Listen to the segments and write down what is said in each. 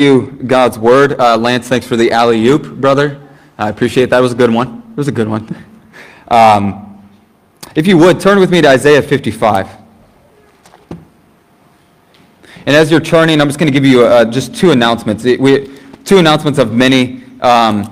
you God's word. Uh, Lance, thanks for the alley oop, brother. I appreciate that. It was a good one. It was a good one. Um, if you would, turn with me to Isaiah 55. And as you're turning, I'm just going to give you uh, just two announcements. We, two announcements of many. Um,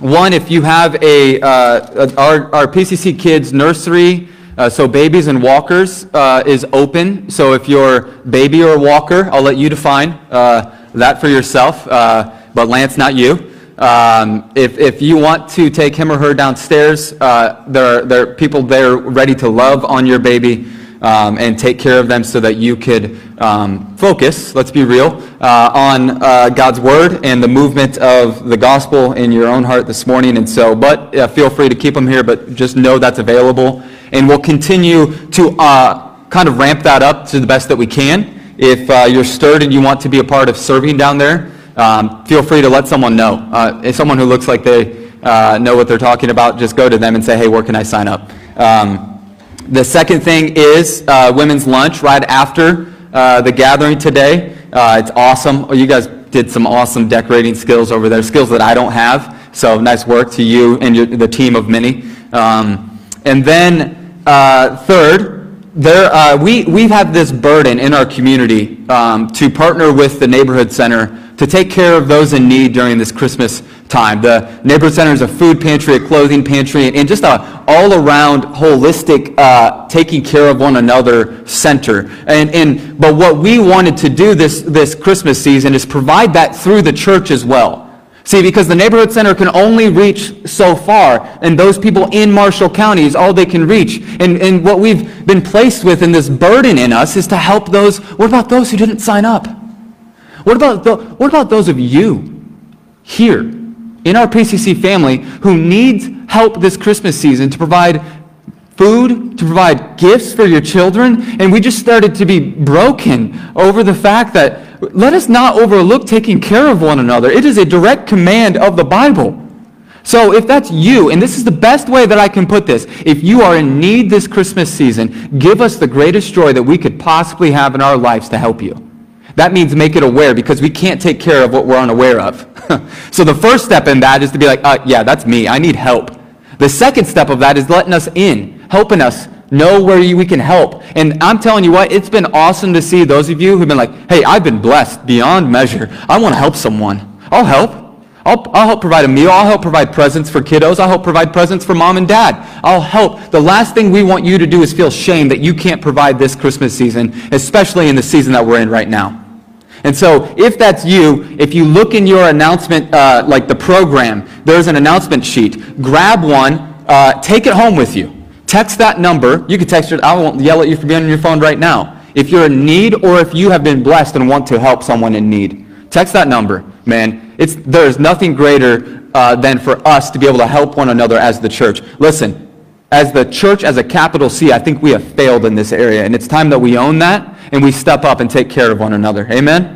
one, if you have a, uh, our, our PCC Kids nursery, uh, so babies and walkers uh, is open. So if you're baby or walker, I'll let you define uh, that for yourself, uh, but Lance, not you. Um, if, if you want to take him or her downstairs, uh, there, are, there are people there ready to love on your baby um, and take care of them so that you could um, focus, let's be real, uh, on uh, God's Word and the movement of the gospel in your own heart this morning. And so, but uh, feel free to keep them here, but just know that's available. And we'll continue to uh, kind of ramp that up to the best that we can. If uh, you're stirred and you want to be a part of serving down there, um, feel free to let someone know. Uh, if someone who looks like they uh, know what they're talking about, just go to them and say, hey, where can I sign up? Um, the second thing is uh, women's lunch right after uh, the gathering today. Uh, it's awesome. Oh, you guys did some awesome decorating skills over there, skills that I don't have. So nice work to you and your, the team of many. Um, and then third, there, uh, we, we've had this burden in our community um, to partner with the Neighborhood Center to take care of those in need during this Christmas time. The Neighborhood Center is a food pantry, a clothing pantry, and just a all-around holistic uh, taking care of one another center. And, and, but what we wanted to do this, this Christmas season is provide that through the church as well. See, because the neighborhood center can only reach so far, and those people in Marshall County is all they can reach. And, and what we've been placed with in this burden in us is to help those. What about those who didn't sign up? What about, the, what about those of you here in our PCC family who needs help this Christmas season to provide food, to provide gifts for your children? And we just started to be broken over the fact that let us not overlook taking care of one another. It is a direct command of the Bible. So if that's you, and this is the best way that I can put this, if you are in need this Christmas season, give us the greatest joy that we could possibly have in our lives to help you. That means make it aware because we can't take care of what we're unaware of. so the first step in that is to be like, uh, yeah, that's me. I need help. The second step of that is letting us in, helping us know where we can help. And I'm telling you what, it's been awesome to see those of you who've been like, hey, I've been blessed beyond measure. I want to help someone. I'll help. I'll, I'll help provide a meal. I'll help provide presents for kiddos. I'll help provide presents for mom and dad. I'll help. The last thing we want you to do is feel shame that you can't provide this Christmas season, especially in the season that we're in right now. And so, if that's you, if you look in your announcement, uh, like the program, there's an announcement sheet. Grab one, uh, take it home with you. Text that number. You can text it. I won't yell at you for being on your phone right now. If you're in need or if you have been blessed and want to help someone in need, text that number, man. It's, there's nothing greater uh, than for us to be able to help one another as the church. Listen, as the church, as a capital C, I think we have failed in this area. And it's time that we own that and we step up and take care of one another. Amen?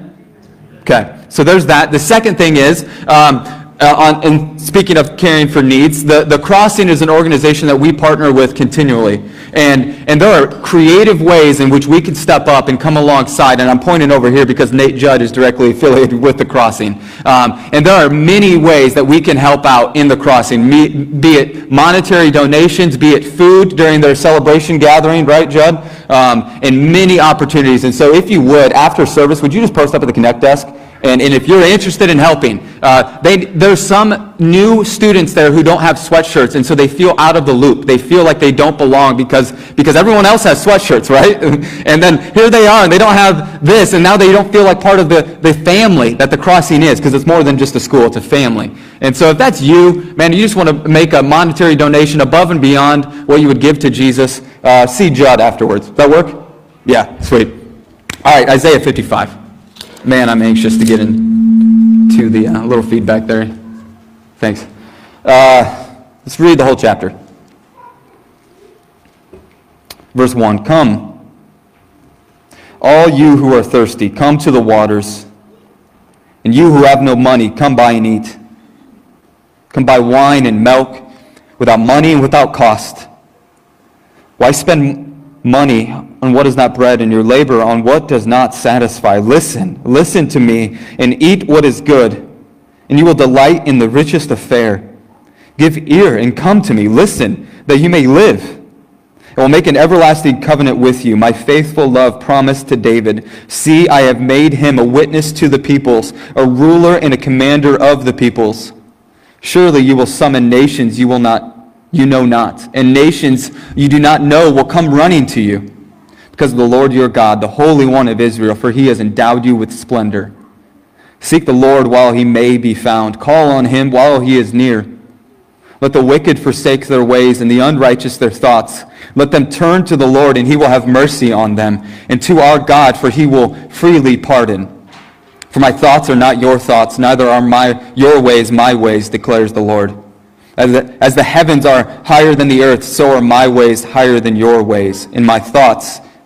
Okay, so there's that. The second thing is, um, uh, on, and speaking of caring for needs, the, the Crossing is an organization that we partner with continually. And, and there are creative ways in which we can step up and come alongside. And I'm pointing over here because Nate Judd is directly affiliated with the Crossing. Um, and there are many ways that we can help out in the Crossing, be, it monetary donations, be it food during their celebration gathering, right, Judd? Um, and many opportunities. And so if you would, after service, would you just post up at the Connect desk? And, and if you're interested in helping, uh, they, there's some new students there who don't have sweatshirts, and so they feel out of the loop. They feel like they don't belong because, because everyone else has sweatshirts, right? and then here they are, and they don't have this, and now they don't feel like part of the, the family that the crossing is, because it's more than just a school, it's a family. And so if that's you, man, you just want to make a monetary donation above and beyond what you would give to Jesus, uh, see Judd afterwards. Does that work? Yeah, sweet. All right, Isaiah 55. Man, I'm anxious to get into the uh, little feedback there. Thanks. Uh, let's read the whole chapter. Verse 1 Come, all you who are thirsty, come to the waters. And you who have no money, come buy and eat. Come buy wine and milk without money and without cost. Why spend money on what is not bread, and your labor on what does not satisfy. Listen, listen to me, and eat what is good, and you will delight in the richest of fare. Give ear and come to me. Listen, that you may live. I will make an everlasting covenant with you, my faithful love promised to David. See, I have made him a witness to the peoples, a ruler and a commander of the peoples. Surely you will summon nations you will not you know not, and nations you do not know will come running to you because of the Lord your God, the Holy One of Israel, for he has endowed you with splendor. Seek the Lord while he may be found. Call on him while he is near. Let the wicked forsake their ways and the unrighteous their thoughts. Let them turn to the Lord, and he will have mercy on them, and to our God, for he will freely pardon. For my thoughts are not your thoughts, neither are my, your ways my ways, declares the Lord. As the, as the heavens are higher than the earth, so are my ways higher than your ways, and my thoughts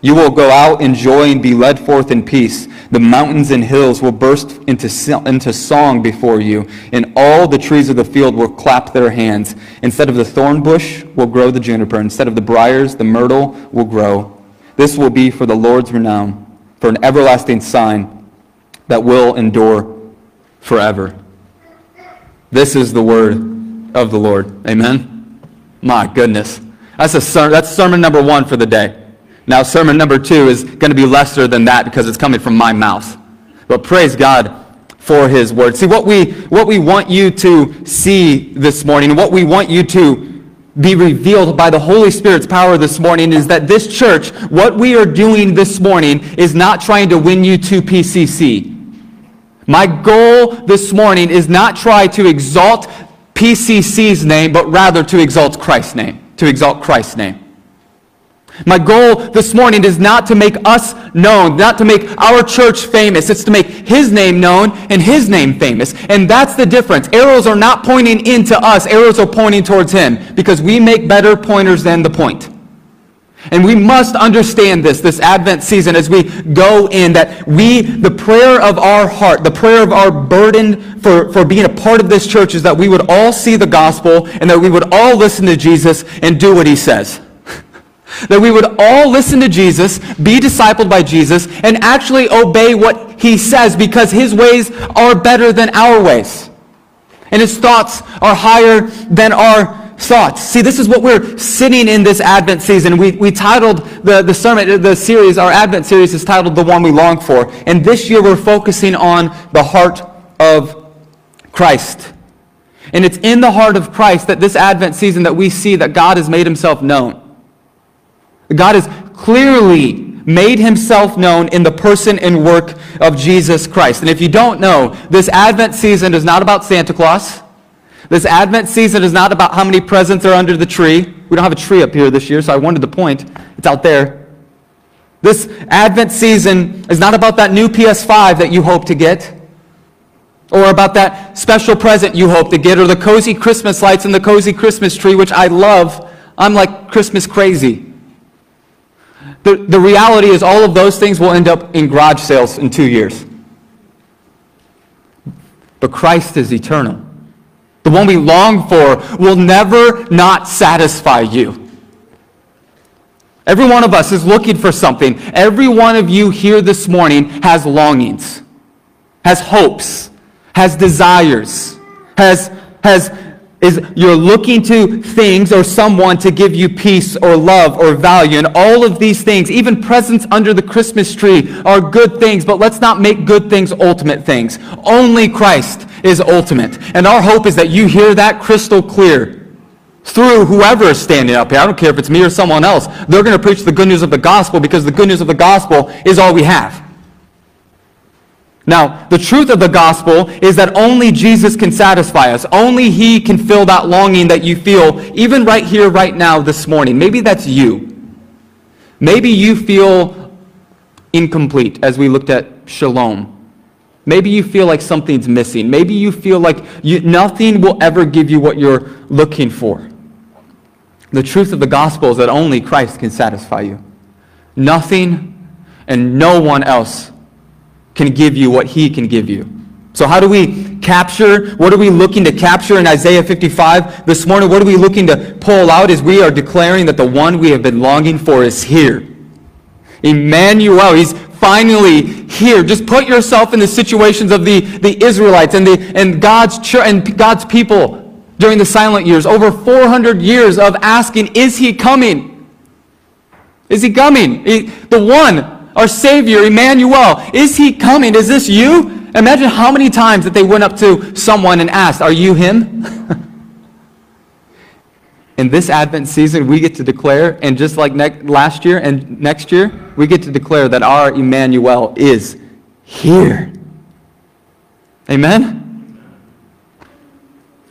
You will go out in joy and be led forth in peace. The mountains and hills will burst into, into song before you, and all the trees of the field will clap their hands. Instead of the thorn bush will grow the juniper. Instead of the briers, the myrtle will grow. This will be for the Lord's renown, for an everlasting sign that will endure forever. This is the word of the Lord. Amen? My goodness. That's, a ser- that's sermon number one for the day. Now, sermon number two is going to be lesser than that because it's coming from my mouth. But praise God for his word. See, what we, what we want you to see this morning, what we want you to be revealed by the Holy Spirit's power this morning is that this church, what we are doing this morning is not trying to win you to PCC. My goal this morning is not try to exalt PCC's name, but rather to exalt Christ's name, to exalt Christ's name. My goal this morning is not to make us known, not to make our church famous. It's to make His name known and His name famous. And that's the difference. Arrows are not pointing into us, arrows are pointing towards Him because we make better pointers than the point. And we must understand this, this Advent season, as we go in, that we, the prayer of our heart, the prayer of our burden for, for being a part of this church is that we would all see the gospel and that we would all listen to Jesus and do what He says. That we would all listen to Jesus, be discipled by Jesus, and actually obey what he says because his ways are better than our ways. And his thoughts are higher than our thoughts. See, this is what we're sitting in this Advent season. We, we titled the, the sermon, the series, our Advent series is titled The One We Long For. And this year we're focusing on the heart of Christ. And it's in the heart of Christ that this Advent season that we see that God has made himself known. God has clearly made himself known in the person and work of Jesus Christ. And if you don't know, this Advent season is not about Santa Claus. This Advent season is not about how many presents are under the tree. We don't have a tree up here this year, so I wanted to point. It's out there. This Advent season is not about that new PS5 that you hope to get, or about that special present you hope to get, or the cozy Christmas lights and the cozy Christmas tree, which I love. I'm like Christmas crazy. The, the reality is all of those things will end up in garage sales in two years. But Christ is eternal. The one we long for will never not satisfy you. Every one of us is looking for something. Every one of you here this morning has longings, has hopes, has desires, has, has is you're looking to things or someone to give you peace or love or value. And all of these things, even presents under the Christmas tree, are good things, but let's not make good things ultimate things. Only Christ is ultimate. And our hope is that you hear that crystal clear through whoever is standing up here. I don't care if it's me or someone else. They're going to preach the good news of the gospel because the good news of the gospel is all we have. Now, the truth of the gospel is that only Jesus can satisfy us. Only He can fill that longing that you feel, even right here, right now, this morning. Maybe that's you. Maybe you feel incomplete as we looked at shalom. Maybe you feel like something's missing. Maybe you feel like you, nothing will ever give you what you're looking for. The truth of the gospel is that only Christ can satisfy you. Nothing and no one else can give you what he can give you. So, how do we capture? What are we looking to capture in Isaiah 55 this morning? What are we looking to pull out as we are declaring that the one we have been longing for is here? Emmanuel, he's finally here. Just put yourself in the situations of the, the Israelites and, the, and, God's ch- and God's people during the silent years. Over 400 years of asking, Is he coming? Is he coming? He, the one, our Savior, Emmanuel, is he coming? Is this you? Imagine how many times that they went up to someone and asked, Are you him? in this Advent season, we get to declare, and just like ne- last year and next year, we get to declare that our Emmanuel is here. Amen?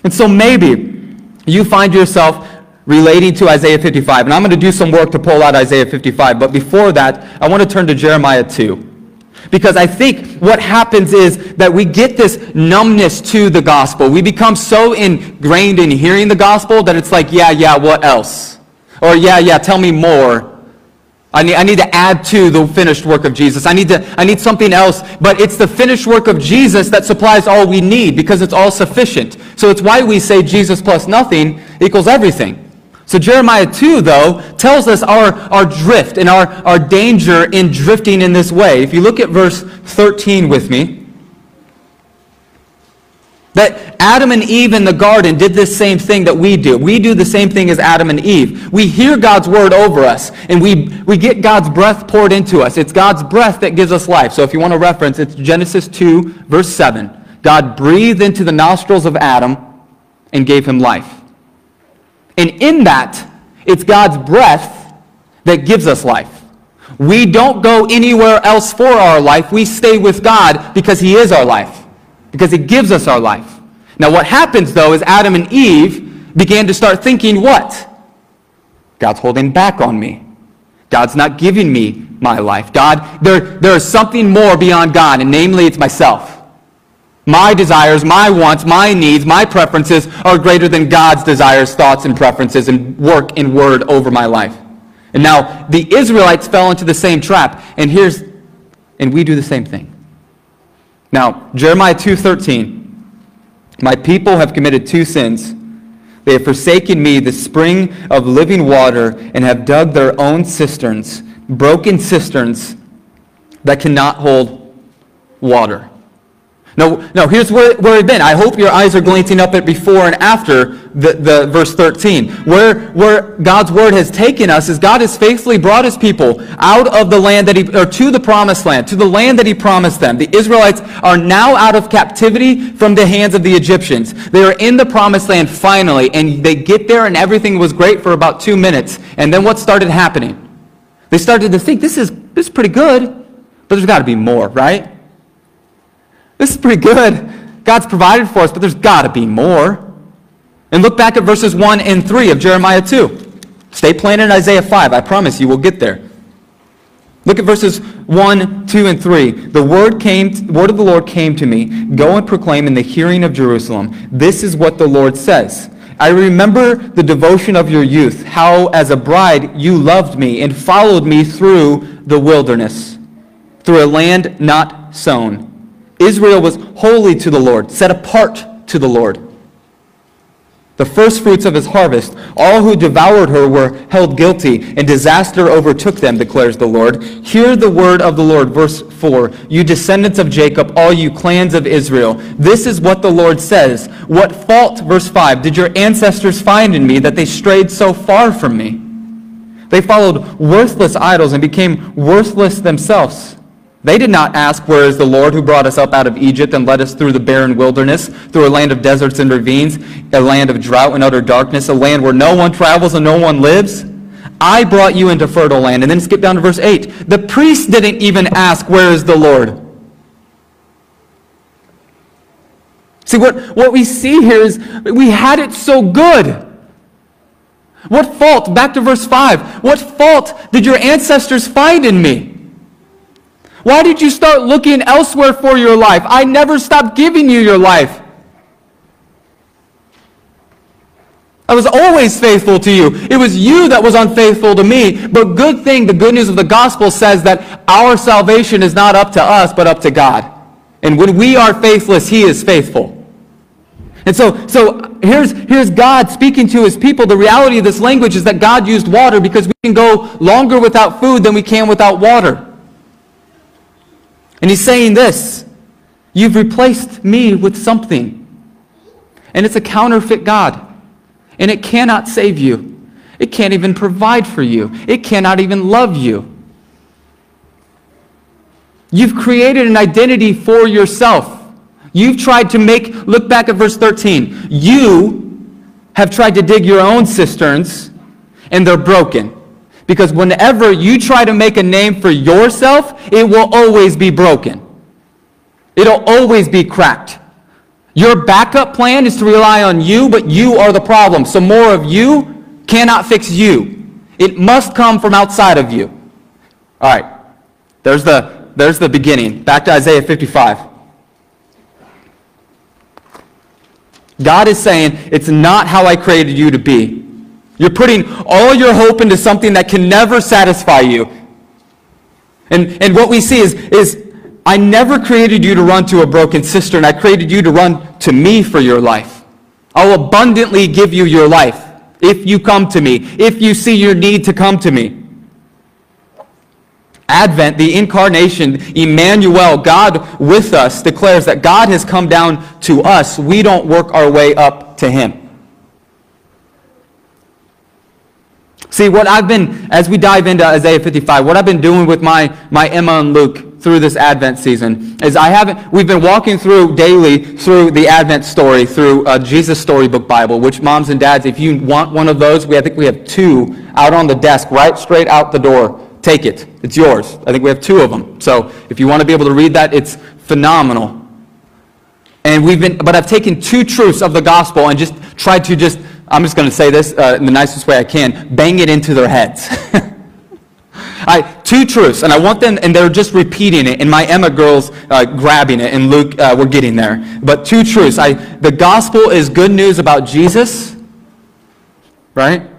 And so maybe you find yourself relating to Isaiah 55. And I'm going to do some work to pull out Isaiah 55. But before that, I want to turn to Jeremiah 2. Because I think what happens is that we get this numbness to the gospel. We become so ingrained in hearing the gospel that it's like, yeah, yeah, what else? Or, yeah, yeah, tell me more. I need, I need to add to the finished work of Jesus. I need, to, I need something else. But it's the finished work of Jesus that supplies all we need because it's all sufficient. So it's why we say Jesus plus nothing equals everything. So Jeremiah 2, though, tells us our, our drift and our, our danger in drifting in this way. If you look at verse 13 with me, that Adam and Eve in the garden did this same thing that we do. We do the same thing as Adam and Eve. We hear God's word over us, and we, we get God's breath poured into us. It's God's breath that gives us life. So if you want to reference, it's Genesis 2, verse 7. God breathed into the nostrils of Adam and gave him life. And in that, it's God's breath that gives us life. We don't go anywhere else for our life. We stay with God because He is our life, because He gives us our life. Now, what happens, though, is Adam and Eve began to start thinking, what? God's holding back on me. God's not giving me my life. God, there, there is something more beyond God, and namely, it's myself. My desires, my wants, my needs, my preferences are greater than God's desires, thoughts, and preferences and work and word over my life. And now the Israelites fell into the same trap. And here's and we do the same thing. Now, Jeremiah 2:13 My people have committed two sins. They have forsaken me, the spring of living water, and have dug their own cisterns, broken cisterns that cannot hold water. Now, now here's where, where we've been. I hope your eyes are glancing up at before and after the, the verse 13. Where, where God's word has taken us is God has faithfully brought his people out of the land that he, or to the promised land, to the land that he promised them. The Israelites are now out of captivity from the hands of the Egyptians. They are in the promised land finally, and they get there and everything was great for about two minutes. And then what started happening? They started to think, this is, this is pretty good, but there's got to be more, right? This is pretty good. God's provided for us, but there's got to be more. And look back at verses 1 and 3 of Jeremiah 2. Stay planted in Isaiah 5. I promise you will get there. Look at verses 1, 2, and 3. The word, came, word of the Lord came to me. Go and proclaim in the hearing of Jerusalem. This is what the Lord says. I remember the devotion of your youth, how as a bride you loved me and followed me through the wilderness, through a land not sown. Israel was holy to the Lord, set apart to the Lord. The first fruits of his harvest, all who devoured her were held guilty, and disaster overtook them, declares the Lord. Hear the word of the Lord, verse 4. You descendants of Jacob, all you clans of Israel, this is what the Lord says. What fault, verse 5, did your ancestors find in me that they strayed so far from me? They followed worthless idols and became worthless themselves. They did not ask, Where is the Lord who brought us up out of Egypt and led us through the barren wilderness, through a land of deserts and ravines, a land of drought and utter darkness, a land where no one travels and no one lives? I brought you into fertile land. And then skip down to verse 8. The priest didn't even ask, Where is the Lord? See, what, what we see here is we had it so good. What fault, back to verse 5, what fault did your ancestors find in me? Why did you start looking elsewhere for your life? I never stopped giving you your life. I was always faithful to you. It was you that was unfaithful to me. But good thing, the good news of the gospel says that our salvation is not up to us, but up to God. And when we are faithless, He is faithful. And so, so here's, here's God speaking to His people. The reality of this language is that God used water because we can go longer without food than we can without water. And He's saying this You've replaced me with something. And it's a counterfeit God and it cannot save you. It can't even provide for you. It cannot even love you. You've created an identity for yourself. You've tried to make, look back at verse 13. You have tried to dig your own cisterns, and they're broken. Because whenever you try to make a name for yourself, it will always be broken. It'll always be cracked. Your backup plan is to rely on you, but you are the problem. So more of you cannot fix you. It must come from outside of you. All right. There's the, there's the beginning. Back to Isaiah 55. God is saying, it's not how I created you to be. You're putting all your hope into something that can never satisfy you. And, and what we see is, is I never created you to run to a broken cistern. I created you to run to me for your life. I'll abundantly give you your life if you come to me, if you see your need to come to me. Advent, the incarnation, Emmanuel, God with us, declares that God has come down to us. We don't work our way up to him. See, what I've been, as we dive into Isaiah 55, what I've been doing with my, my Emma and Luke through this Advent season is I haven't, we've been walking through daily through the Advent story, through uh, Jesus Storybook Bible, which moms and dads, if you want one of those, we, I think we have two out on the desk, right straight out the door. Take it. It's yours. I think we have two of them. So if you want to be able to read that, it's phenomenal. And we've been, but I've taken two truths of the gospel and just tried to just, I'm just going to say this uh, in the nicest way I can, bang it into their heads. I, two truths, and I want them, and they're just repeating it, and my Emma girls uh, grabbing it, and Luke, uh, we're getting there. But two truths. I, the gospel is good news about Jesus, right?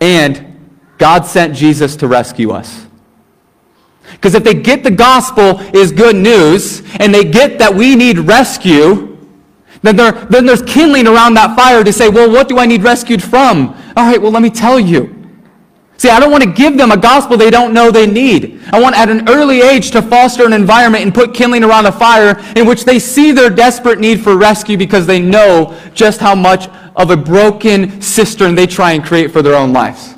And God sent Jesus to rescue us. Because if they get the gospel is good news, and they get that we need rescue, then, there, then there's kindling around that fire to say, well, what do I need rescued from? All right, well, let me tell you. See, I don't want to give them a gospel they don't know they need. I want at an early age to foster an environment and put kindling around a fire in which they see their desperate need for rescue because they know just how much of a broken cistern they try and create for their own lives.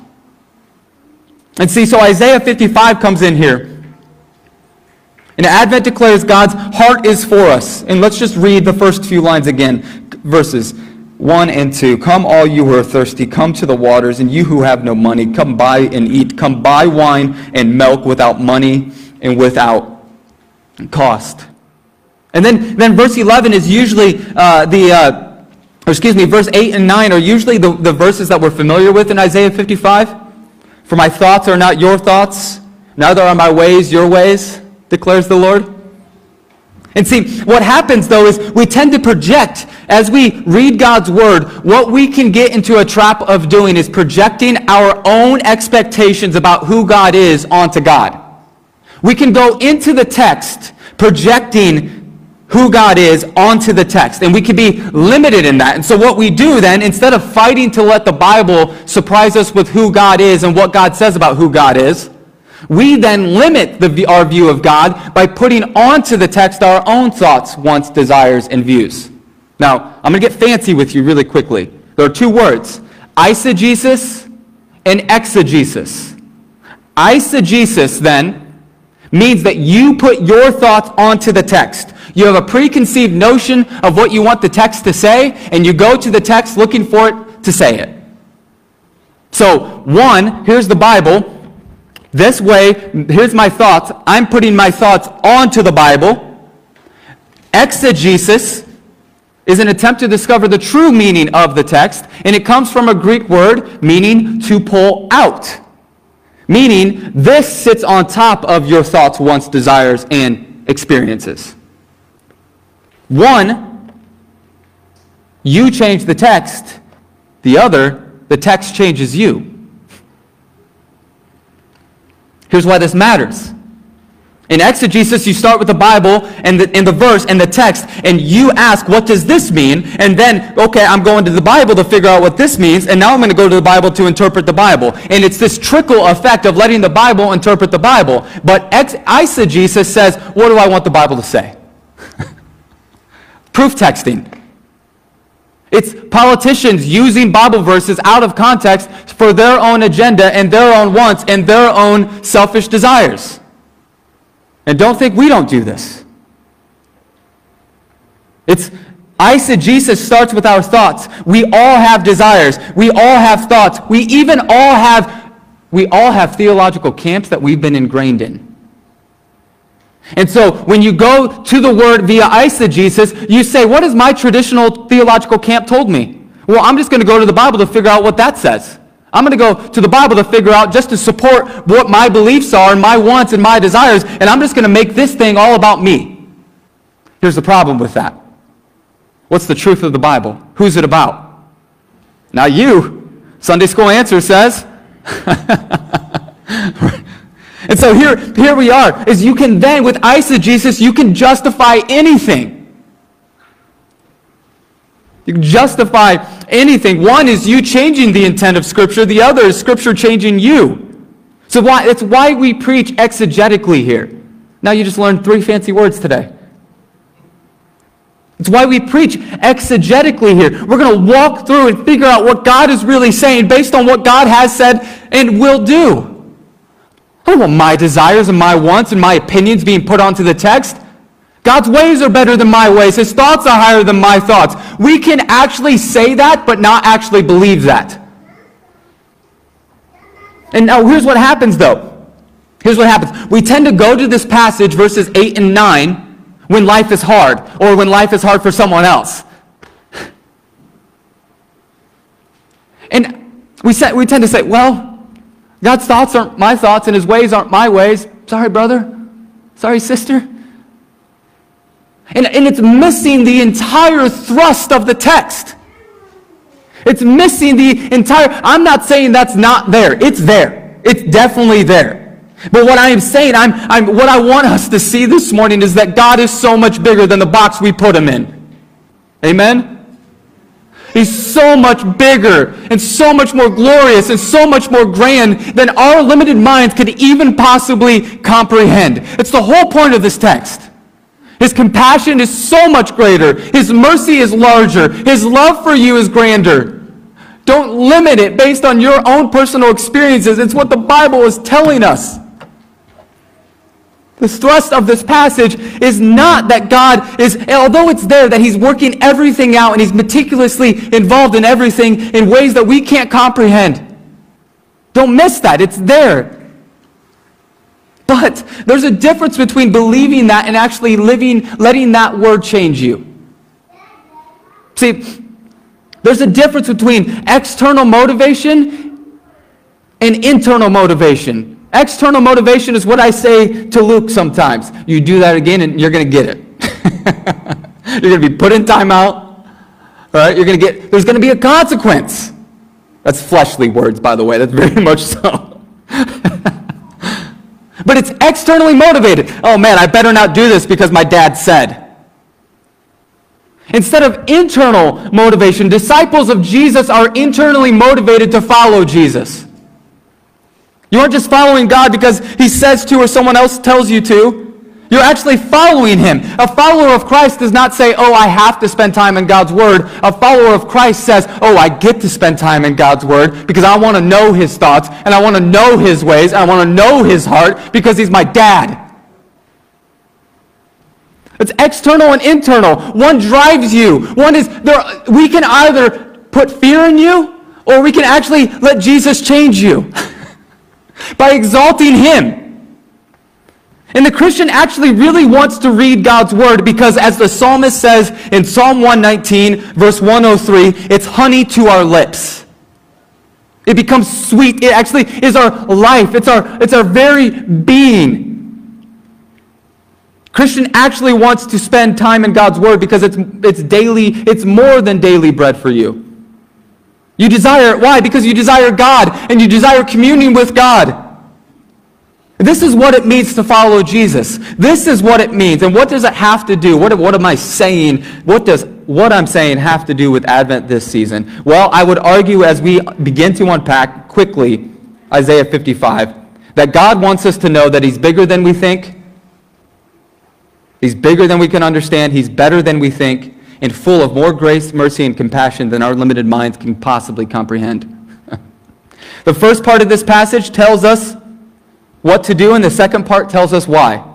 And see, so Isaiah 55 comes in here. And Advent declares God's heart is for us. And let's just read the first few lines again, verses. 1 and 2 Come, all you who are thirsty, come to the waters, and you who have no money, come buy and eat. Come buy wine and milk without money and without cost. And then, then verse 11 is usually uh, the, uh, or excuse me, verse 8 and 9 are usually the, the verses that we're familiar with in Isaiah 55. For my thoughts are not your thoughts, neither are my ways your ways, declares the Lord. And see, what happens though is we tend to project, as we read God's word, what we can get into a trap of doing is projecting our own expectations about who God is onto God. We can go into the text projecting who God is onto the text, and we can be limited in that. And so what we do then, instead of fighting to let the Bible surprise us with who God is and what God says about who God is, we then limit the, our view of God by putting onto the text our own thoughts, wants, desires, and views. Now, I'm going to get fancy with you really quickly. There are two words eisegesis and exegesis. Eisegesis, then, means that you put your thoughts onto the text. You have a preconceived notion of what you want the text to say, and you go to the text looking for it to say it. So, one, here's the Bible. This way, here's my thoughts. I'm putting my thoughts onto the Bible. Exegesis is an attempt to discover the true meaning of the text, and it comes from a Greek word meaning to pull out. Meaning, this sits on top of your thoughts, wants, desires, and experiences. One, you change the text. The other, the text changes you. Here's why this matters. In exegesis, you start with the Bible and the, and the verse and the text, and you ask, what does this mean? And then, okay, I'm going to the Bible to figure out what this means, and now I'm going to go to the Bible to interpret the Bible. And it's this trickle effect of letting the Bible interpret the Bible. But ex- eisegesis says, what do I want the Bible to say? Proof texting. It's politicians using Bible verses out of context for their own agenda and their own wants and their own selfish desires. And don't think we don't do this. It's eisegesis starts with our thoughts. We all have desires. We all have thoughts. We even all have we all have theological camps that we've been ingrained in. And so when you go to the word via eisegesis, you say, what has my traditional theological camp told me? Well, I'm just going to go to the Bible to figure out what that says. I'm going to go to the Bible to figure out just to support what my beliefs are and my wants and my desires, and I'm just going to make this thing all about me. Here's the problem with that. What's the truth of the Bible? Who's it about? Now you, Sunday School Answer says. and so here, here we are, is you can then, with eisegesis, you can justify anything. You can justify anything. One is you changing the intent of Scripture. The other is Scripture changing you. So why, it's why we preach exegetically here. Now you just learned three fancy words today. It's why we preach exegetically here. We're going to walk through and figure out what God is really saying based on what God has said and will do. I don't want my desires and my wants and my opinions being put onto the text. God's ways are better than my ways. His thoughts are higher than my thoughts. We can actually say that, but not actually believe that. And now here's what happens, though. Here's what happens. We tend to go to this passage, verses 8 and 9, when life is hard, or when life is hard for someone else. And we, we tend to say, well, God's thoughts aren't my thoughts, and his ways aren't my ways. Sorry, brother. Sorry, sister. And, and it's missing the entire thrust of the text. It's missing the entire. I'm not saying that's not there. It's there. It's definitely there. But what I am saying, I'm, I'm, what I want us to see this morning is that God is so much bigger than the box we put him in. Amen? He's so much bigger and so much more glorious and so much more grand than our limited minds could even possibly comprehend. It's the whole point of this text. His compassion is so much greater. His mercy is larger. His love for you is grander. Don't limit it based on your own personal experiences. It's what the Bible is telling us. The thrust of this passage is not that God is, although it's there, that He's working everything out and He's meticulously involved in everything in ways that we can't comprehend. Don't miss that. It's there. But there's a difference between believing that and actually living, letting that word change you. See, there's a difference between external motivation and internal motivation. External motivation is what I say to Luke sometimes. You do that again and you're going to get it. you're going to be put in timeout. Right? You're going to get, there's going to be a consequence. That's fleshly words, by the way. That's very much so. But it's externally motivated. Oh man, I better not do this because my dad said. Instead of internal motivation, disciples of Jesus are internally motivated to follow Jesus. You aren't just following God because he says to or someone else tells you to. You're actually following him. A follower of Christ does not say, oh, I have to spend time in God's word. A follower of Christ says, oh, I get to spend time in God's word because I want to know his thoughts and I want to know his ways and I want to know his heart because he's my dad. It's external and internal. One drives you. One is there we can either put fear in you or we can actually let Jesus change you by exalting him. And the Christian actually really wants to read God's word because as the psalmist says in Psalm 119, verse 103, it's honey to our lips. It becomes sweet. It actually is our life. It's our, it's our very being. Christian actually wants to spend time in God's Word because it's, it's daily, it's more than daily bread for you. You desire it. Why? Because you desire God and you desire communion with God. This is what it means to follow Jesus. This is what it means. And what does it have to do? What, what am I saying? What does what I'm saying have to do with Advent this season? Well, I would argue as we begin to unpack quickly Isaiah 55 that God wants us to know that He's bigger than we think, He's bigger than we can understand. He's better than we think and full of more grace, mercy, and compassion than our limited minds can possibly comprehend. the first part of this passage tells us what to do, and the second part tells us why.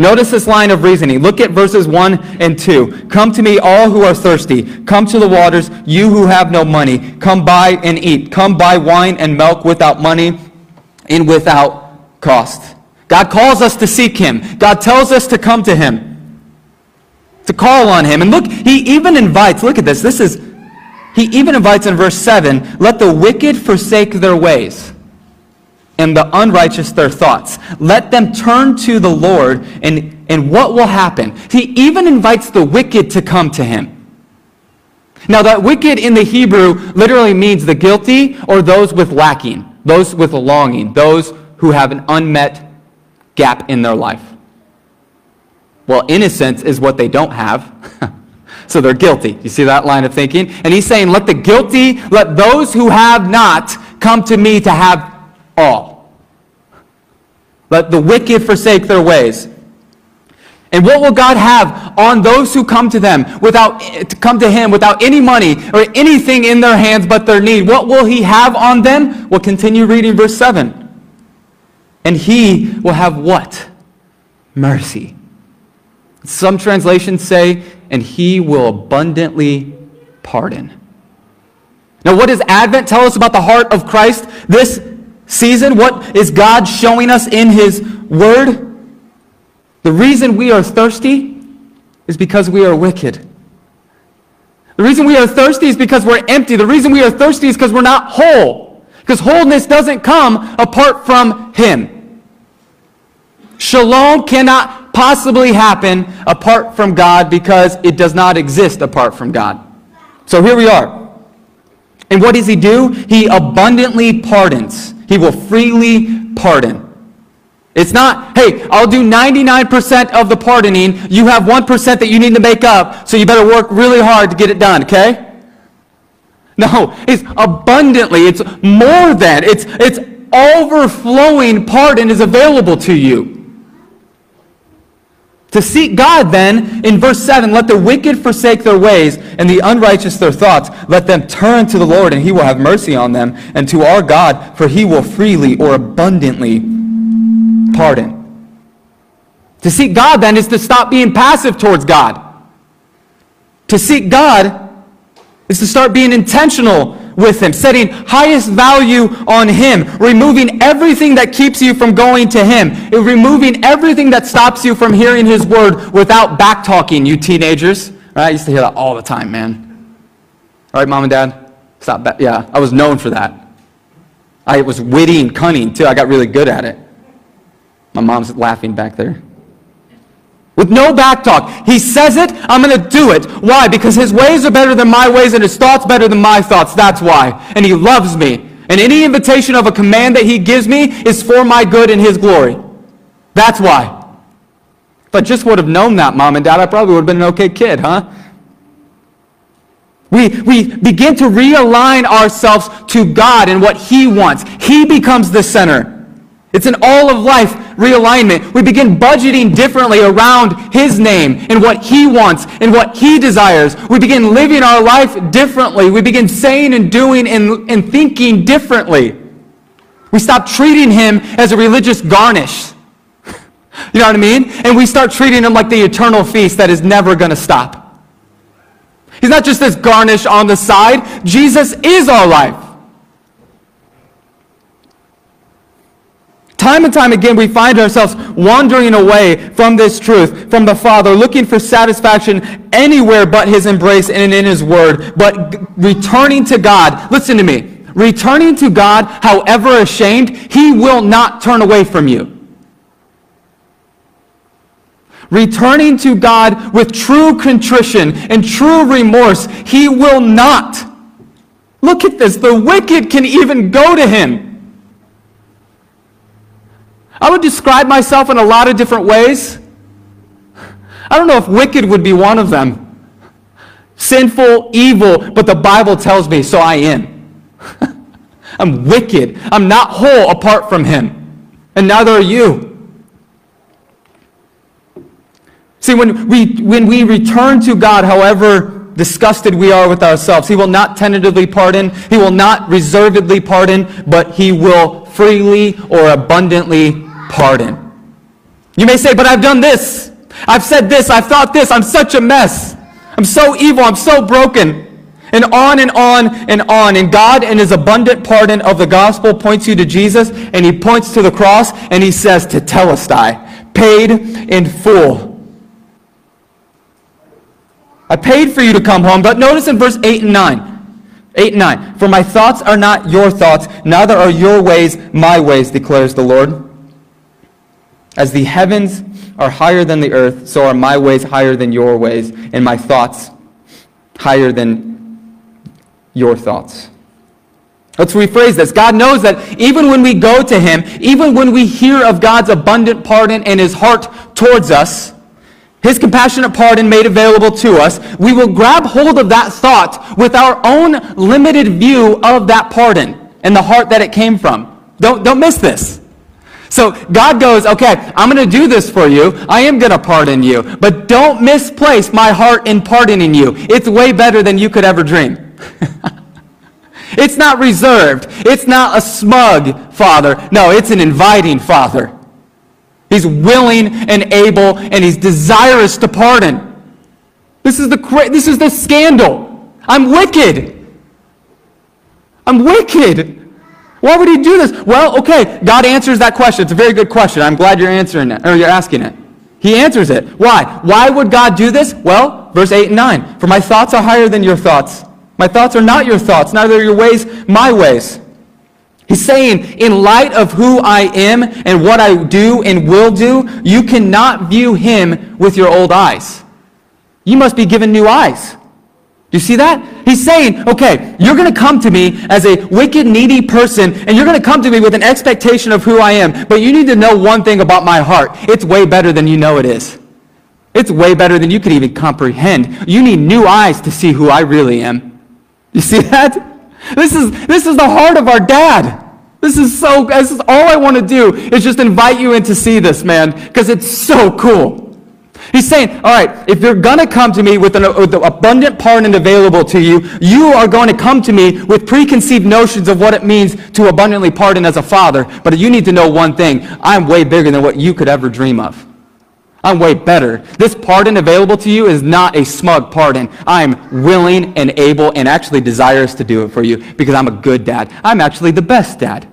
Notice this line of reasoning. Look at verses 1 and 2. Come to me, all who are thirsty. Come to the waters, you who have no money. Come buy and eat. Come buy wine and milk without money and without cost. God calls us to seek him. God tells us to come to him, to call on him. And look, he even invites, look at this. This is, he even invites in verse 7 let the wicked forsake their ways and the unrighteous their thoughts. Let them turn to the Lord, and, and what will happen? He even invites the wicked to come to him. Now, that wicked in the Hebrew literally means the guilty or those with lacking, those with longing, those who have an unmet gap in their life. Well, innocence is what they don't have. so they're guilty. You see that line of thinking? And he's saying, let the guilty, let those who have not come to me to have all. Let the wicked forsake their ways. And what will God have on those who come to them without to come to him without any money or anything in their hands but their need? What will he have on them? We'll continue reading verse 7. And he will have what? Mercy. Some translations say, and he will abundantly pardon. Now, what does Advent tell us about the heart of Christ this season? What is God showing us in his word? The reason we are thirsty is because we are wicked. The reason we are thirsty is because we're empty. The reason we are thirsty is because we're not whole. Because wholeness doesn't come apart from Him. Shalom cannot possibly happen apart from God because it does not exist apart from God. So here we are. And what does He do? He abundantly pardons. He will freely pardon. It's not, hey, I'll do 99% of the pardoning. You have 1% that you need to make up, so you better work really hard to get it done, okay? No, it's abundantly, it's more than, it's, it's overflowing pardon is available to you. To seek God, then, in verse 7, let the wicked forsake their ways and the unrighteous their thoughts. Let them turn to the Lord, and he will have mercy on them, and to our God, for he will freely or abundantly pardon. To seek God, then, is to stop being passive towards God. To seek God is to start being intentional with Him, setting highest value on Him, removing everything that keeps you from going to Him, removing everything that stops you from hearing His Word without back talking, you teenagers. Right? I used to hear that all the time, man. All right, mom and dad? Stop. Ba- yeah, I was known for that. I was witty and cunning, too. I got really good at it. My mom's laughing back there with no back talk. He says it, I'm going to do it. Why? Because his ways are better than my ways and his thoughts better than my thoughts. That's why. And he loves me. And any invitation of a command that he gives me is for my good and his glory. That's why. If I just would have known that, mom and dad, I probably would have been an okay kid, huh? We, we begin to realign ourselves to God and what He wants. He becomes the center. It's an all of life realignment. We begin budgeting differently around His name and what He wants and what He desires. We begin living our life differently. We begin saying and doing and, and thinking differently. We stop treating Him as a religious garnish. You know what I mean? And we start treating Him like the eternal feast that is never going to stop. He's not just this garnish on the side, Jesus is our life. Time and time again, we find ourselves wandering away from this truth, from the Father, looking for satisfaction anywhere but His embrace and in His Word, but returning to God. Listen to me. returning to God, however ashamed, He will not turn away from you. Returning to God with true contrition and true remorse, He will not. Look at this. The wicked can even go to Him. I would describe myself in a lot of different ways. I don't know if wicked would be one of them. Sinful, evil, but the Bible tells me so I am. I'm wicked. I'm not whole apart from Him. And neither are you. See, when we, when we return to God, however disgusted we are with ourselves, He will not tentatively pardon, He will not reservedly pardon, but He will freely or abundantly pardon. You may say, but I've done this. I've said this. I've thought this. I'm such a mess. I'm so evil. I'm so broken. And on and on and on. And God, in his abundant pardon of the gospel, points you to Jesus, and he points to the cross, and he says, Tetelestai, paid in full. I paid for you to come home. But notice in verse 8 and 9. 8 and 9. For my thoughts are not your thoughts, neither are your ways my ways, declares the Lord. As the heavens are higher than the earth, so are my ways higher than your ways, and my thoughts higher than your thoughts. Let's rephrase this. God knows that even when we go to Him, even when we hear of God's abundant pardon and His heart towards us, His compassionate pardon made available to us, we will grab hold of that thought with our own limited view of that pardon and the heart that it came from. Don't, don't miss this. So God goes, okay, I'm going to do this for you. I am going to pardon you. But don't misplace my heart in pardoning you. It's way better than you could ever dream. it's not reserved. It's not a smug father. No, it's an inviting father. He's willing and able and he's desirous to pardon. This is the, this is the scandal. I'm wicked. I'm wicked. Why would he do this? Well, okay, God answers that question. It's a very good question. I'm glad you're answering it, or you're asking it. He answers it. Why? Why would God do this? Well, verse 8 and 9. For my thoughts are higher than your thoughts. My thoughts are not your thoughts, neither are your ways my ways. He's saying, in light of who I am and what I do and will do, you cannot view him with your old eyes. You must be given new eyes. Do you see that? He's saying, okay, you're going to come to me as a wicked, needy person, and you're going to come to me with an expectation of who I am. But you need to know one thing about my heart. It's way better than you know it is. It's way better than you could even comprehend. You need new eyes to see who I really am. You see that? This is, this is the heart of our dad. This is so, this is all I want to do is just invite you in to see this, man, because it's so cool. He's saying, all right, if you're going to come to me with an with abundant pardon available to you, you are going to come to me with preconceived notions of what it means to abundantly pardon as a father. But you need to know one thing. I'm way bigger than what you could ever dream of. I'm way better. This pardon available to you is not a smug pardon. I'm willing and able and actually desirous to do it for you because I'm a good dad. I'm actually the best dad.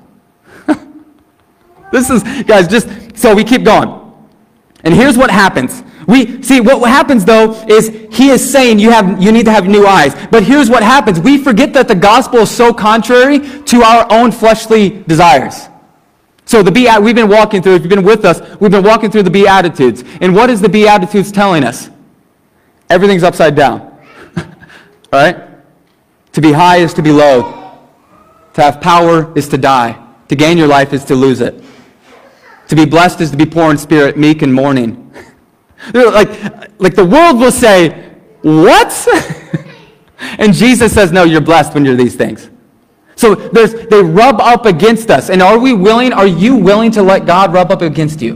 this is, guys, just so we keep going. And here's what happens. We see what happens though is he is saying you have you need to have new eyes. But here's what happens. We forget that the gospel is so contrary to our own fleshly desires. So the Beat, we've been walking through, if you've been with us, we've been walking through the Beatitudes. And what is the Beatitudes telling us? Everything's upside down. All right? To be high is to be low. To have power is to die. To gain your life is to lose it. To be blessed is to be poor in spirit, meek and mourning. Like, like the world will say, What? and Jesus says, No, you're blessed when you're these things. So there's, they rub up against us. And are we willing, are you willing to let God rub up against you?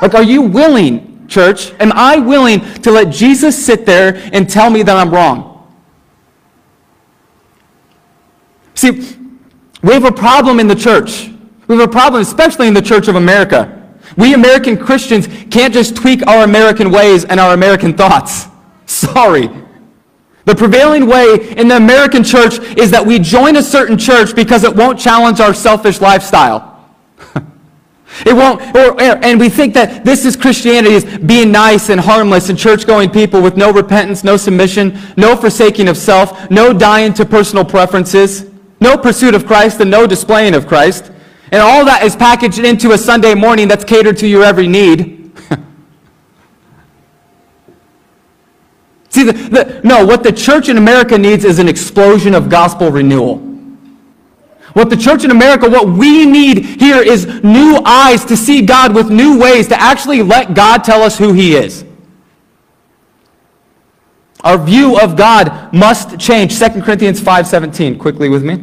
Like, are you willing, church? Am I willing to let Jesus sit there and tell me that I'm wrong? See, we have a problem in the church. We have a problem, especially in the Church of America. We American Christians can't just tweak our American ways and our American thoughts. Sorry. The prevailing way in the American church is that we join a certain church because it won't challenge our selfish lifestyle. it won't, or, and we think that this is Christianity, is being nice and harmless and church-going people with no repentance, no submission, no forsaking of self, no dying to personal preferences. no pursuit of Christ, and no displaying of Christ. And all that is packaged into a Sunday morning that's catered to your every need. See, the, the, no, what the church in America needs is an explosion of gospel renewal. What the church in America, what we need here is new eyes to see God with new ways, to actually let God tell us who He is. Our view of God must change. 2 Corinthians 5.17, quickly with me.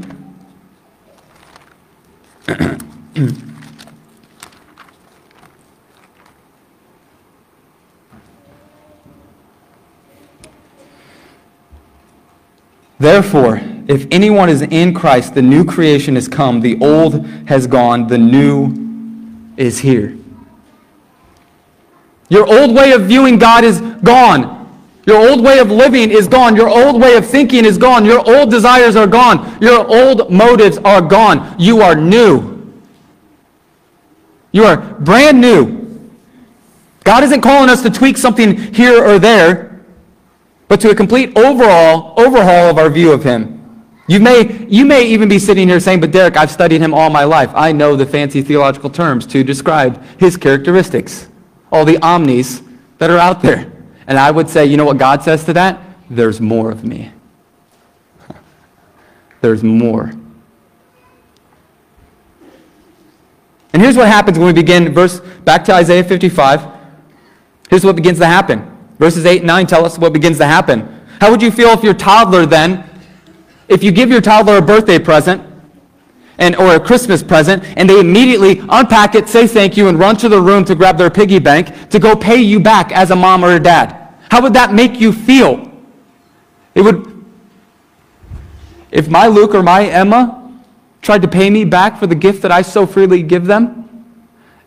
Therefore, if anyone is in Christ, the new creation has come, the old has gone, the new is here. Your old way of viewing God is gone. Your old way of living is gone. Your old way of thinking is gone. Your old desires are gone. Your old motives are gone. You are new. You are brand new. God isn't calling us to tweak something here or there, but to a complete overall overhaul of our view of Him. You may, you may even be sitting here saying, but Derek, I've studied him all my life. I know the fancy theological terms to describe his characteristics, all the omnis that are out there. And I would say, you know what God says to that? There's more of me. There's more. And here's what happens when we begin, verse back to Isaiah 55. Here's what begins to happen. Verses 8 and 9 tell us what begins to happen. How would you feel if your toddler then, if you give your toddler a birthday present, and, or a Christmas present, and they immediately unpack it, say thank you, and run to the room to grab their piggy bank to go pay you back as a mom or a dad. How would that make you feel? It would, if my Luke or my Emma tried to pay me back for the gift that I so freely give them,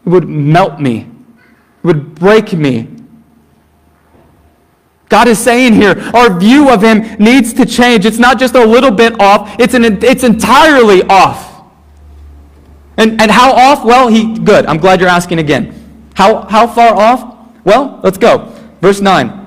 it would melt me. It would break me. God is saying here, our view of Him needs to change. It's not just a little bit off, it's, an, it's entirely off. And, and how off? Well, he, good. I'm glad you're asking again. How, how far off? Well, let's go. Verse 9.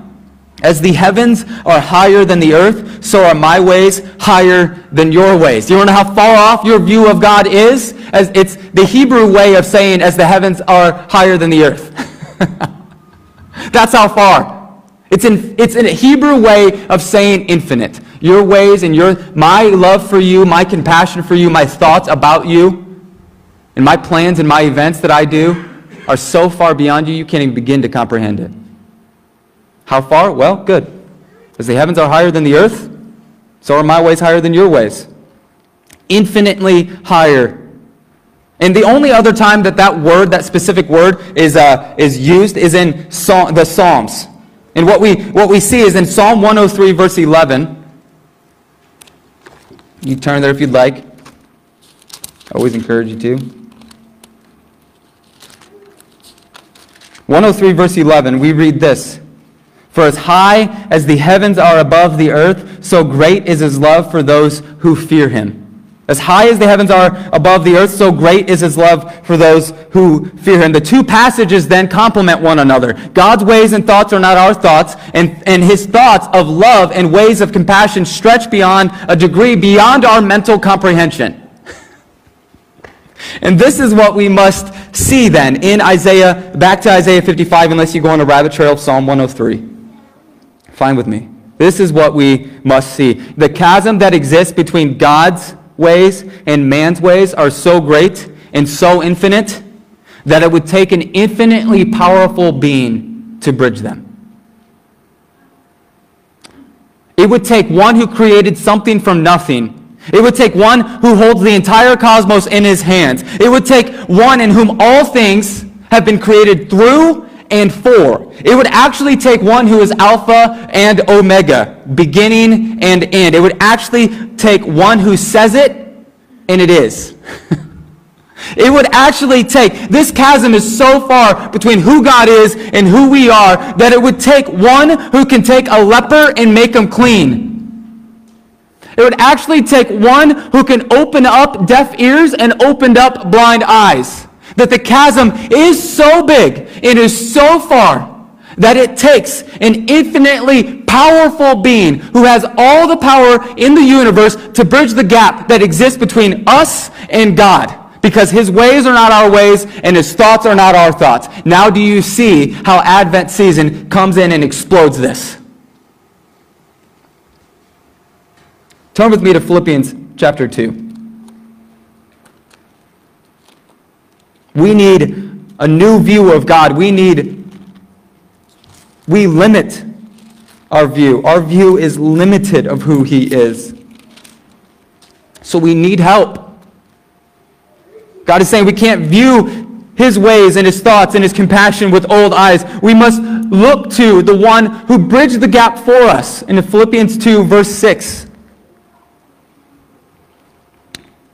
As the heavens are higher than the earth, so are my ways higher than your ways. You want to know how far off your view of God is? As it's the Hebrew way of saying, as the heavens are higher than the earth. That's how far. It's in, it's in a Hebrew way of saying infinite. Your ways and your, my love for you, my compassion for you, my thoughts about you, and my plans and my events that I do are so far beyond you, you can't even begin to comprehend it. How far? Well, good. As the heavens are higher than the earth, so are my ways higher than your ways. Infinitely higher. And the only other time that that word, that specific word, is, uh, is used is in the Psalms. And what we, what we see is in Psalm 103, verse 11. You turn there if you'd like. I always encourage you to. 103, verse 11, we read this For as high as the heavens are above the earth, so great is his love for those who fear him. As high as the heavens are above the earth, so great is his love for those who fear him. The two passages then complement one another. God's ways and thoughts are not our thoughts, and, and his thoughts of love and ways of compassion stretch beyond a degree beyond our mental comprehension. And this is what we must see then in Isaiah, back to Isaiah 55, unless you go on a rabbit trail of Psalm 103. Fine with me. This is what we must see. The chasm that exists between God's ways and man's ways are so great and so infinite that it would take an infinitely powerful being to bridge them. It would take one who created something from nothing it would take one who holds the entire cosmos in his hands. It would take one in whom all things have been created through and for. It would actually take one who is Alpha and Omega, beginning and end. It would actually take one who says it, and it is. It would actually take, this chasm is so far between who God is and who we are that it would take one who can take a leper and make him clean. It would actually take one who can open up deaf ears and open up blind eyes. That the chasm is so big, it is so far, that it takes an infinitely powerful being who has all the power in the universe to bridge the gap that exists between us and God. Because his ways are not our ways and his thoughts are not our thoughts. Now, do you see how Advent season comes in and explodes this? Turn with me to Philippians chapter 2. We need a new view of God. We need, we limit our view. Our view is limited of who He is. So we need help. God is saying we can't view His ways and His thoughts and His compassion with old eyes. We must look to the one who bridged the gap for us in Philippians 2, verse 6.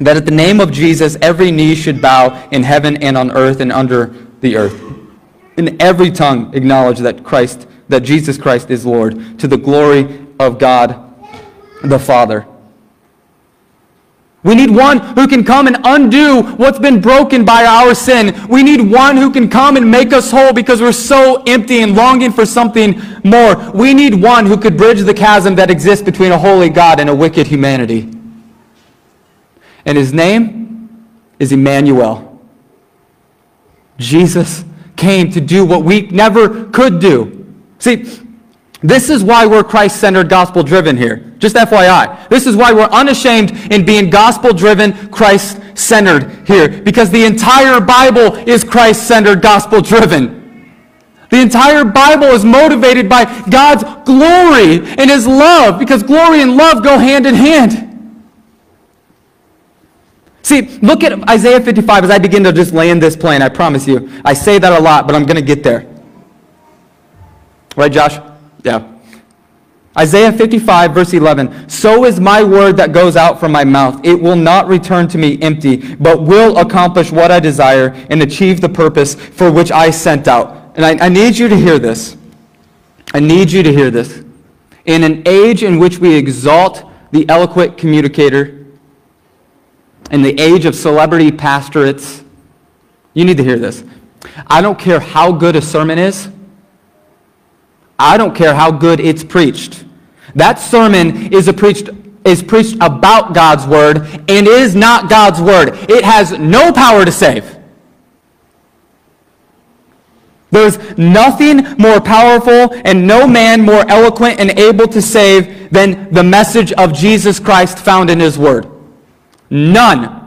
that at the name of Jesus every knee should bow in heaven and on earth and under the earth. And every tongue acknowledge that Christ, that Jesus Christ is Lord, to the glory of God the Father. We need one who can come and undo what's been broken by our sin. We need one who can come and make us whole because we're so empty and longing for something more. We need one who could bridge the chasm that exists between a holy God and a wicked humanity. And his name is Emmanuel. Jesus came to do what we never could do. See, this is why we're Christ centered, gospel driven here. Just FYI. This is why we're unashamed in being gospel driven, Christ centered here. Because the entire Bible is Christ centered, gospel driven. The entire Bible is motivated by God's glory and His love, because glory and love go hand in hand. See, look at Isaiah 55 as I begin to just land this plane. I promise you. I say that a lot, but I'm going to get there. Right, Josh? Yeah. Isaiah 55, verse 11. So is my word that goes out from my mouth. It will not return to me empty, but will accomplish what I desire and achieve the purpose for which I sent out. And I, I need you to hear this. I need you to hear this. In an age in which we exalt the eloquent communicator, in the age of celebrity pastorates, you need to hear this. I don't care how good a sermon is. I don't care how good it's preached. That sermon is preached is preached about God's word and is not God's word. It has no power to save. There's nothing more powerful and no man more eloquent and able to save than the message of Jesus Christ found in his word. None.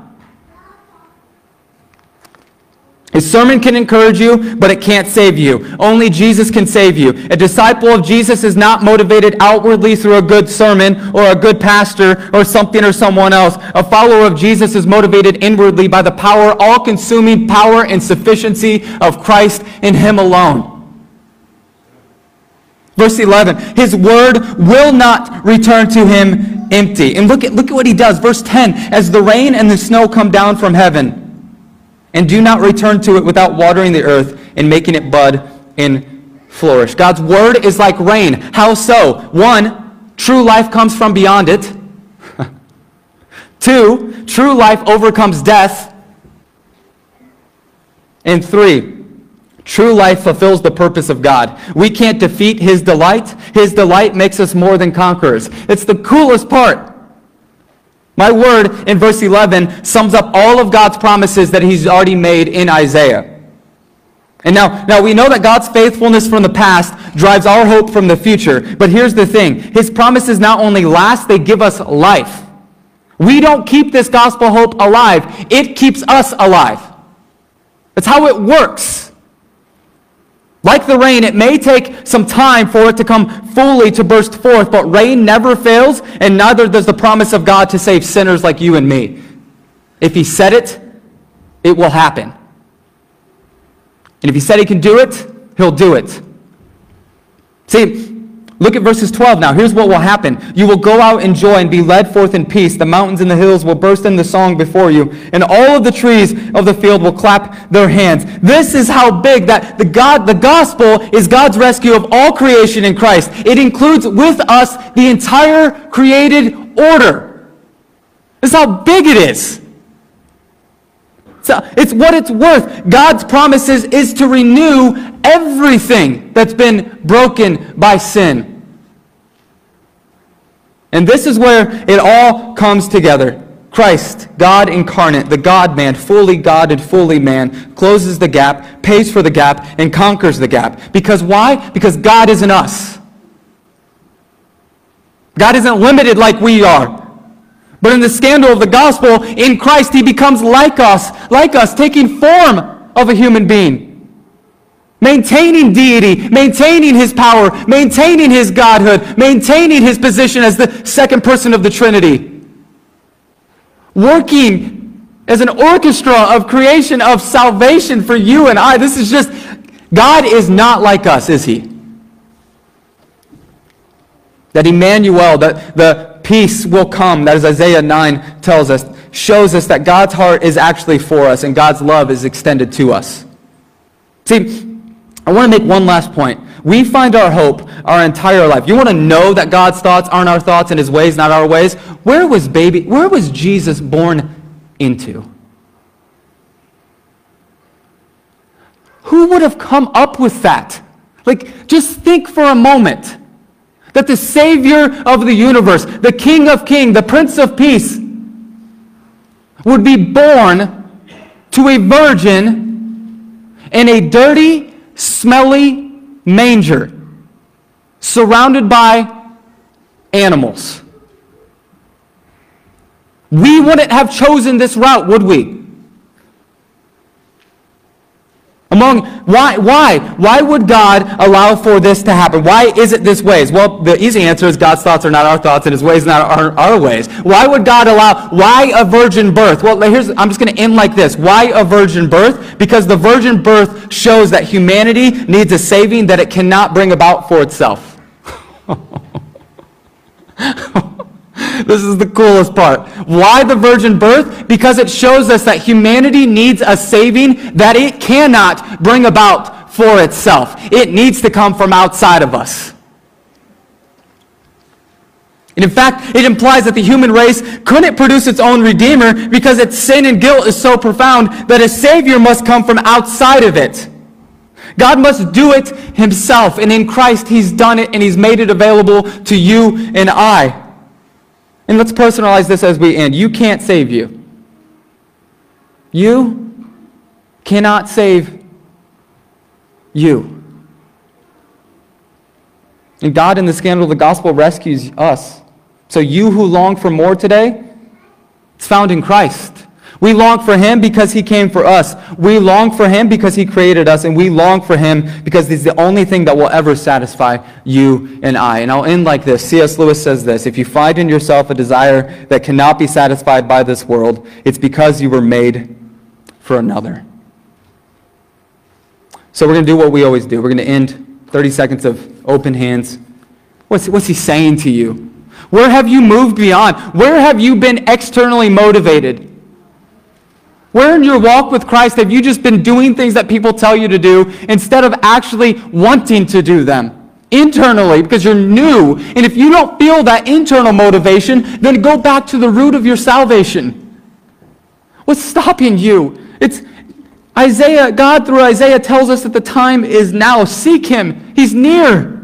His sermon can encourage you, but it can't save you. Only Jesus can save you. A disciple of Jesus is not motivated outwardly through a good sermon or a good pastor or something or someone else. A follower of Jesus is motivated inwardly by the power, all consuming power and sufficiency of Christ in Him alone. Verse 11, His word will not return to Him empty. And look at, look at what he does. Verse 10 As the rain and the snow come down from heaven, and do not return to it without watering the earth and making it bud and flourish. God's word is like rain. How so? One, true life comes from beyond it. Two, true life overcomes death. And three, True life fulfills the purpose of God. We can't defeat His delight. His delight makes us more than conquerors. It's the coolest part. My word in verse 11 sums up all of God's promises that He's already made in Isaiah. And now, now we know that God's faithfulness from the past drives our hope from the future. But here's the thing His promises not only last, they give us life. We don't keep this gospel hope alive, it keeps us alive. That's how it works. Like the rain, it may take some time for it to come fully to burst forth, but rain never fails, and neither does the promise of God to save sinners like you and me. If He said it, it will happen. And if He said He can do it, He'll do it. See, Look at verses 12 now. Here's what will happen. You will go out in joy and be led forth in peace. The mountains and the hills will burst into song before you, and all of the trees of the field will clap their hands. This is how big that the God, the gospel is God's rescue of all creation in Christ. It includes with us the entire created order. This is how big it is. So it's what it's worth. God's promises is to renew everything that's been broken by sin. And this is where it all comes together. Christ, God incarnate, the God man, fully God and fully man, closes the gap, pays for the gap, and conquers the gap. Because why? Because God isn't us. God isn't limited like we are. But in the scandal of the gospel, in Christ, he becomes like us, like us, taking form of a human being maintaining deity, maintaining his power, maintaining his godhood, maintaining his position as the second person of the Trinity. Working as an orchestra of creation, of salvation for you and I. This is just, God is not like us, is he? That Emmanuel, that the peace will come, that is Isaiah 9 tells us, shows us that God's heart is actually for us and God's love is extended to us. See, I want to make one last point. We find our hope our entire life. You want to know that God's thoughts aren't our thoughts and his ways not our ways? Where was baby where was Jesus born into? Who would have come up with that? Like just think for a moment that the savior of the universe, the king of kings, the prince of peace would be born to a virgin in a dirty smelly manger surrounded by animals. We wouldn't have chosen this route, would we? Among why why why would God allow for this to happen? Why is it this way? Well, the easy answer is God's thoughts are not our thoughts and his ways not our, our ways. Why would God allow why a virgin birth? Well, here's I'm just going to end like this. Why a virgin birth? Because the virgin birth shows that humanity needs a saving that it cannot bring about for itself. This is the coolest part. Why the virgin birth? Because it shows us that humanity needs a saving that it cannot bring about for itself. It needs to come from outside of us. And in fact, it implies that the human race couldn't produce its own Redeemer because its sin and guilt is so profound that a Savior must come from outside of it. God must do it Himself, and in Christ He's done it and He's made it available to you and I. And let's personalize this as we end. You can't save you. You cannot save you. And God, in the scandal of the gospel, rescues us. So you who long for more today, it's found in Christ. We long for him because he came for us. We long for him because he created us, and we long for him because he's the only thing that will ever satisfy you and I. And I'll end like this. C.S. Lewis says this If you find in yourself a desire that cannot be satisfied by this world, it's because you were made for another. So we're going to do what we always do. We're going to end 30 seconds of open hands. What's, what's he saying to you? Where have you moved beyond? Where have you been externally motivated? Where in your walk with Christ have you just been doing things that people tell you to do instead of actually wanting to do them? Internally, because you're new. And if you don't feel that internal motivation, then go back to the root of your salvation. What's stopping you? It's Isaiah, God through Isaiah tells us that the time is now. Seek him. He's near.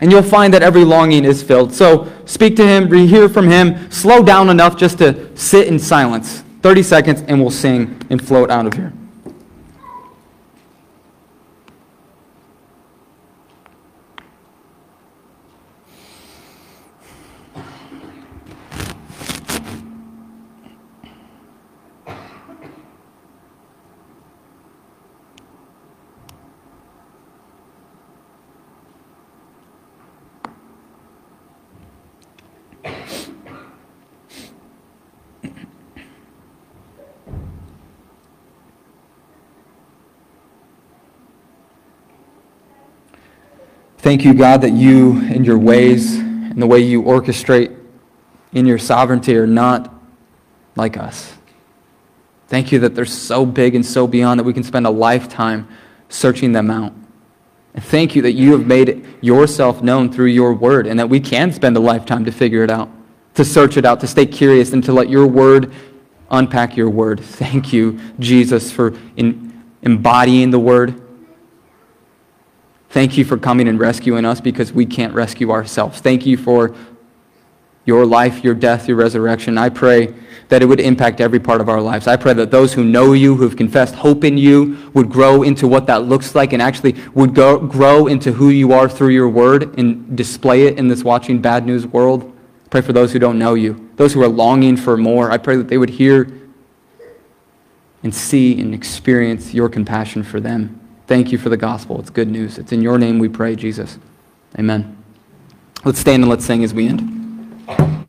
And you'll find that every longing is filled. So speak to him, hear from him, slow down enough just to sit in silence. 30 seconds and we'll sing and float out of here. Thank you, God, that you and your ways and the way you orchestrate in your sovereignty are not like us. Thank you that they're so big and so beyond that we can spend a lifetime searching them out. And thank you that you have made yourself known through your word and that we can spend a lifetime to figure it out, to search it out, to stay curious, and to let your word unpack your word. Thank you, Jesus, for in, embodying the word. Thank you for coming and rescuing us because we can't rescue ourselves. Thank you for your life, your death, your resurrection. I pray that it would impact every part of our lives. I pray that those who know you, who've confessed hope in you, would grow into what that looks like and actually would go, grow into who you are through your word and display it in this watching bad news world. Pray for those who don't know you, those who are longing for more. I pray that they would hear and see and experience your compassion for them. Thank you for the gospel. It's good news. It's in your name we pray, Jesus. Amen. Let's stand and let's sing as we end.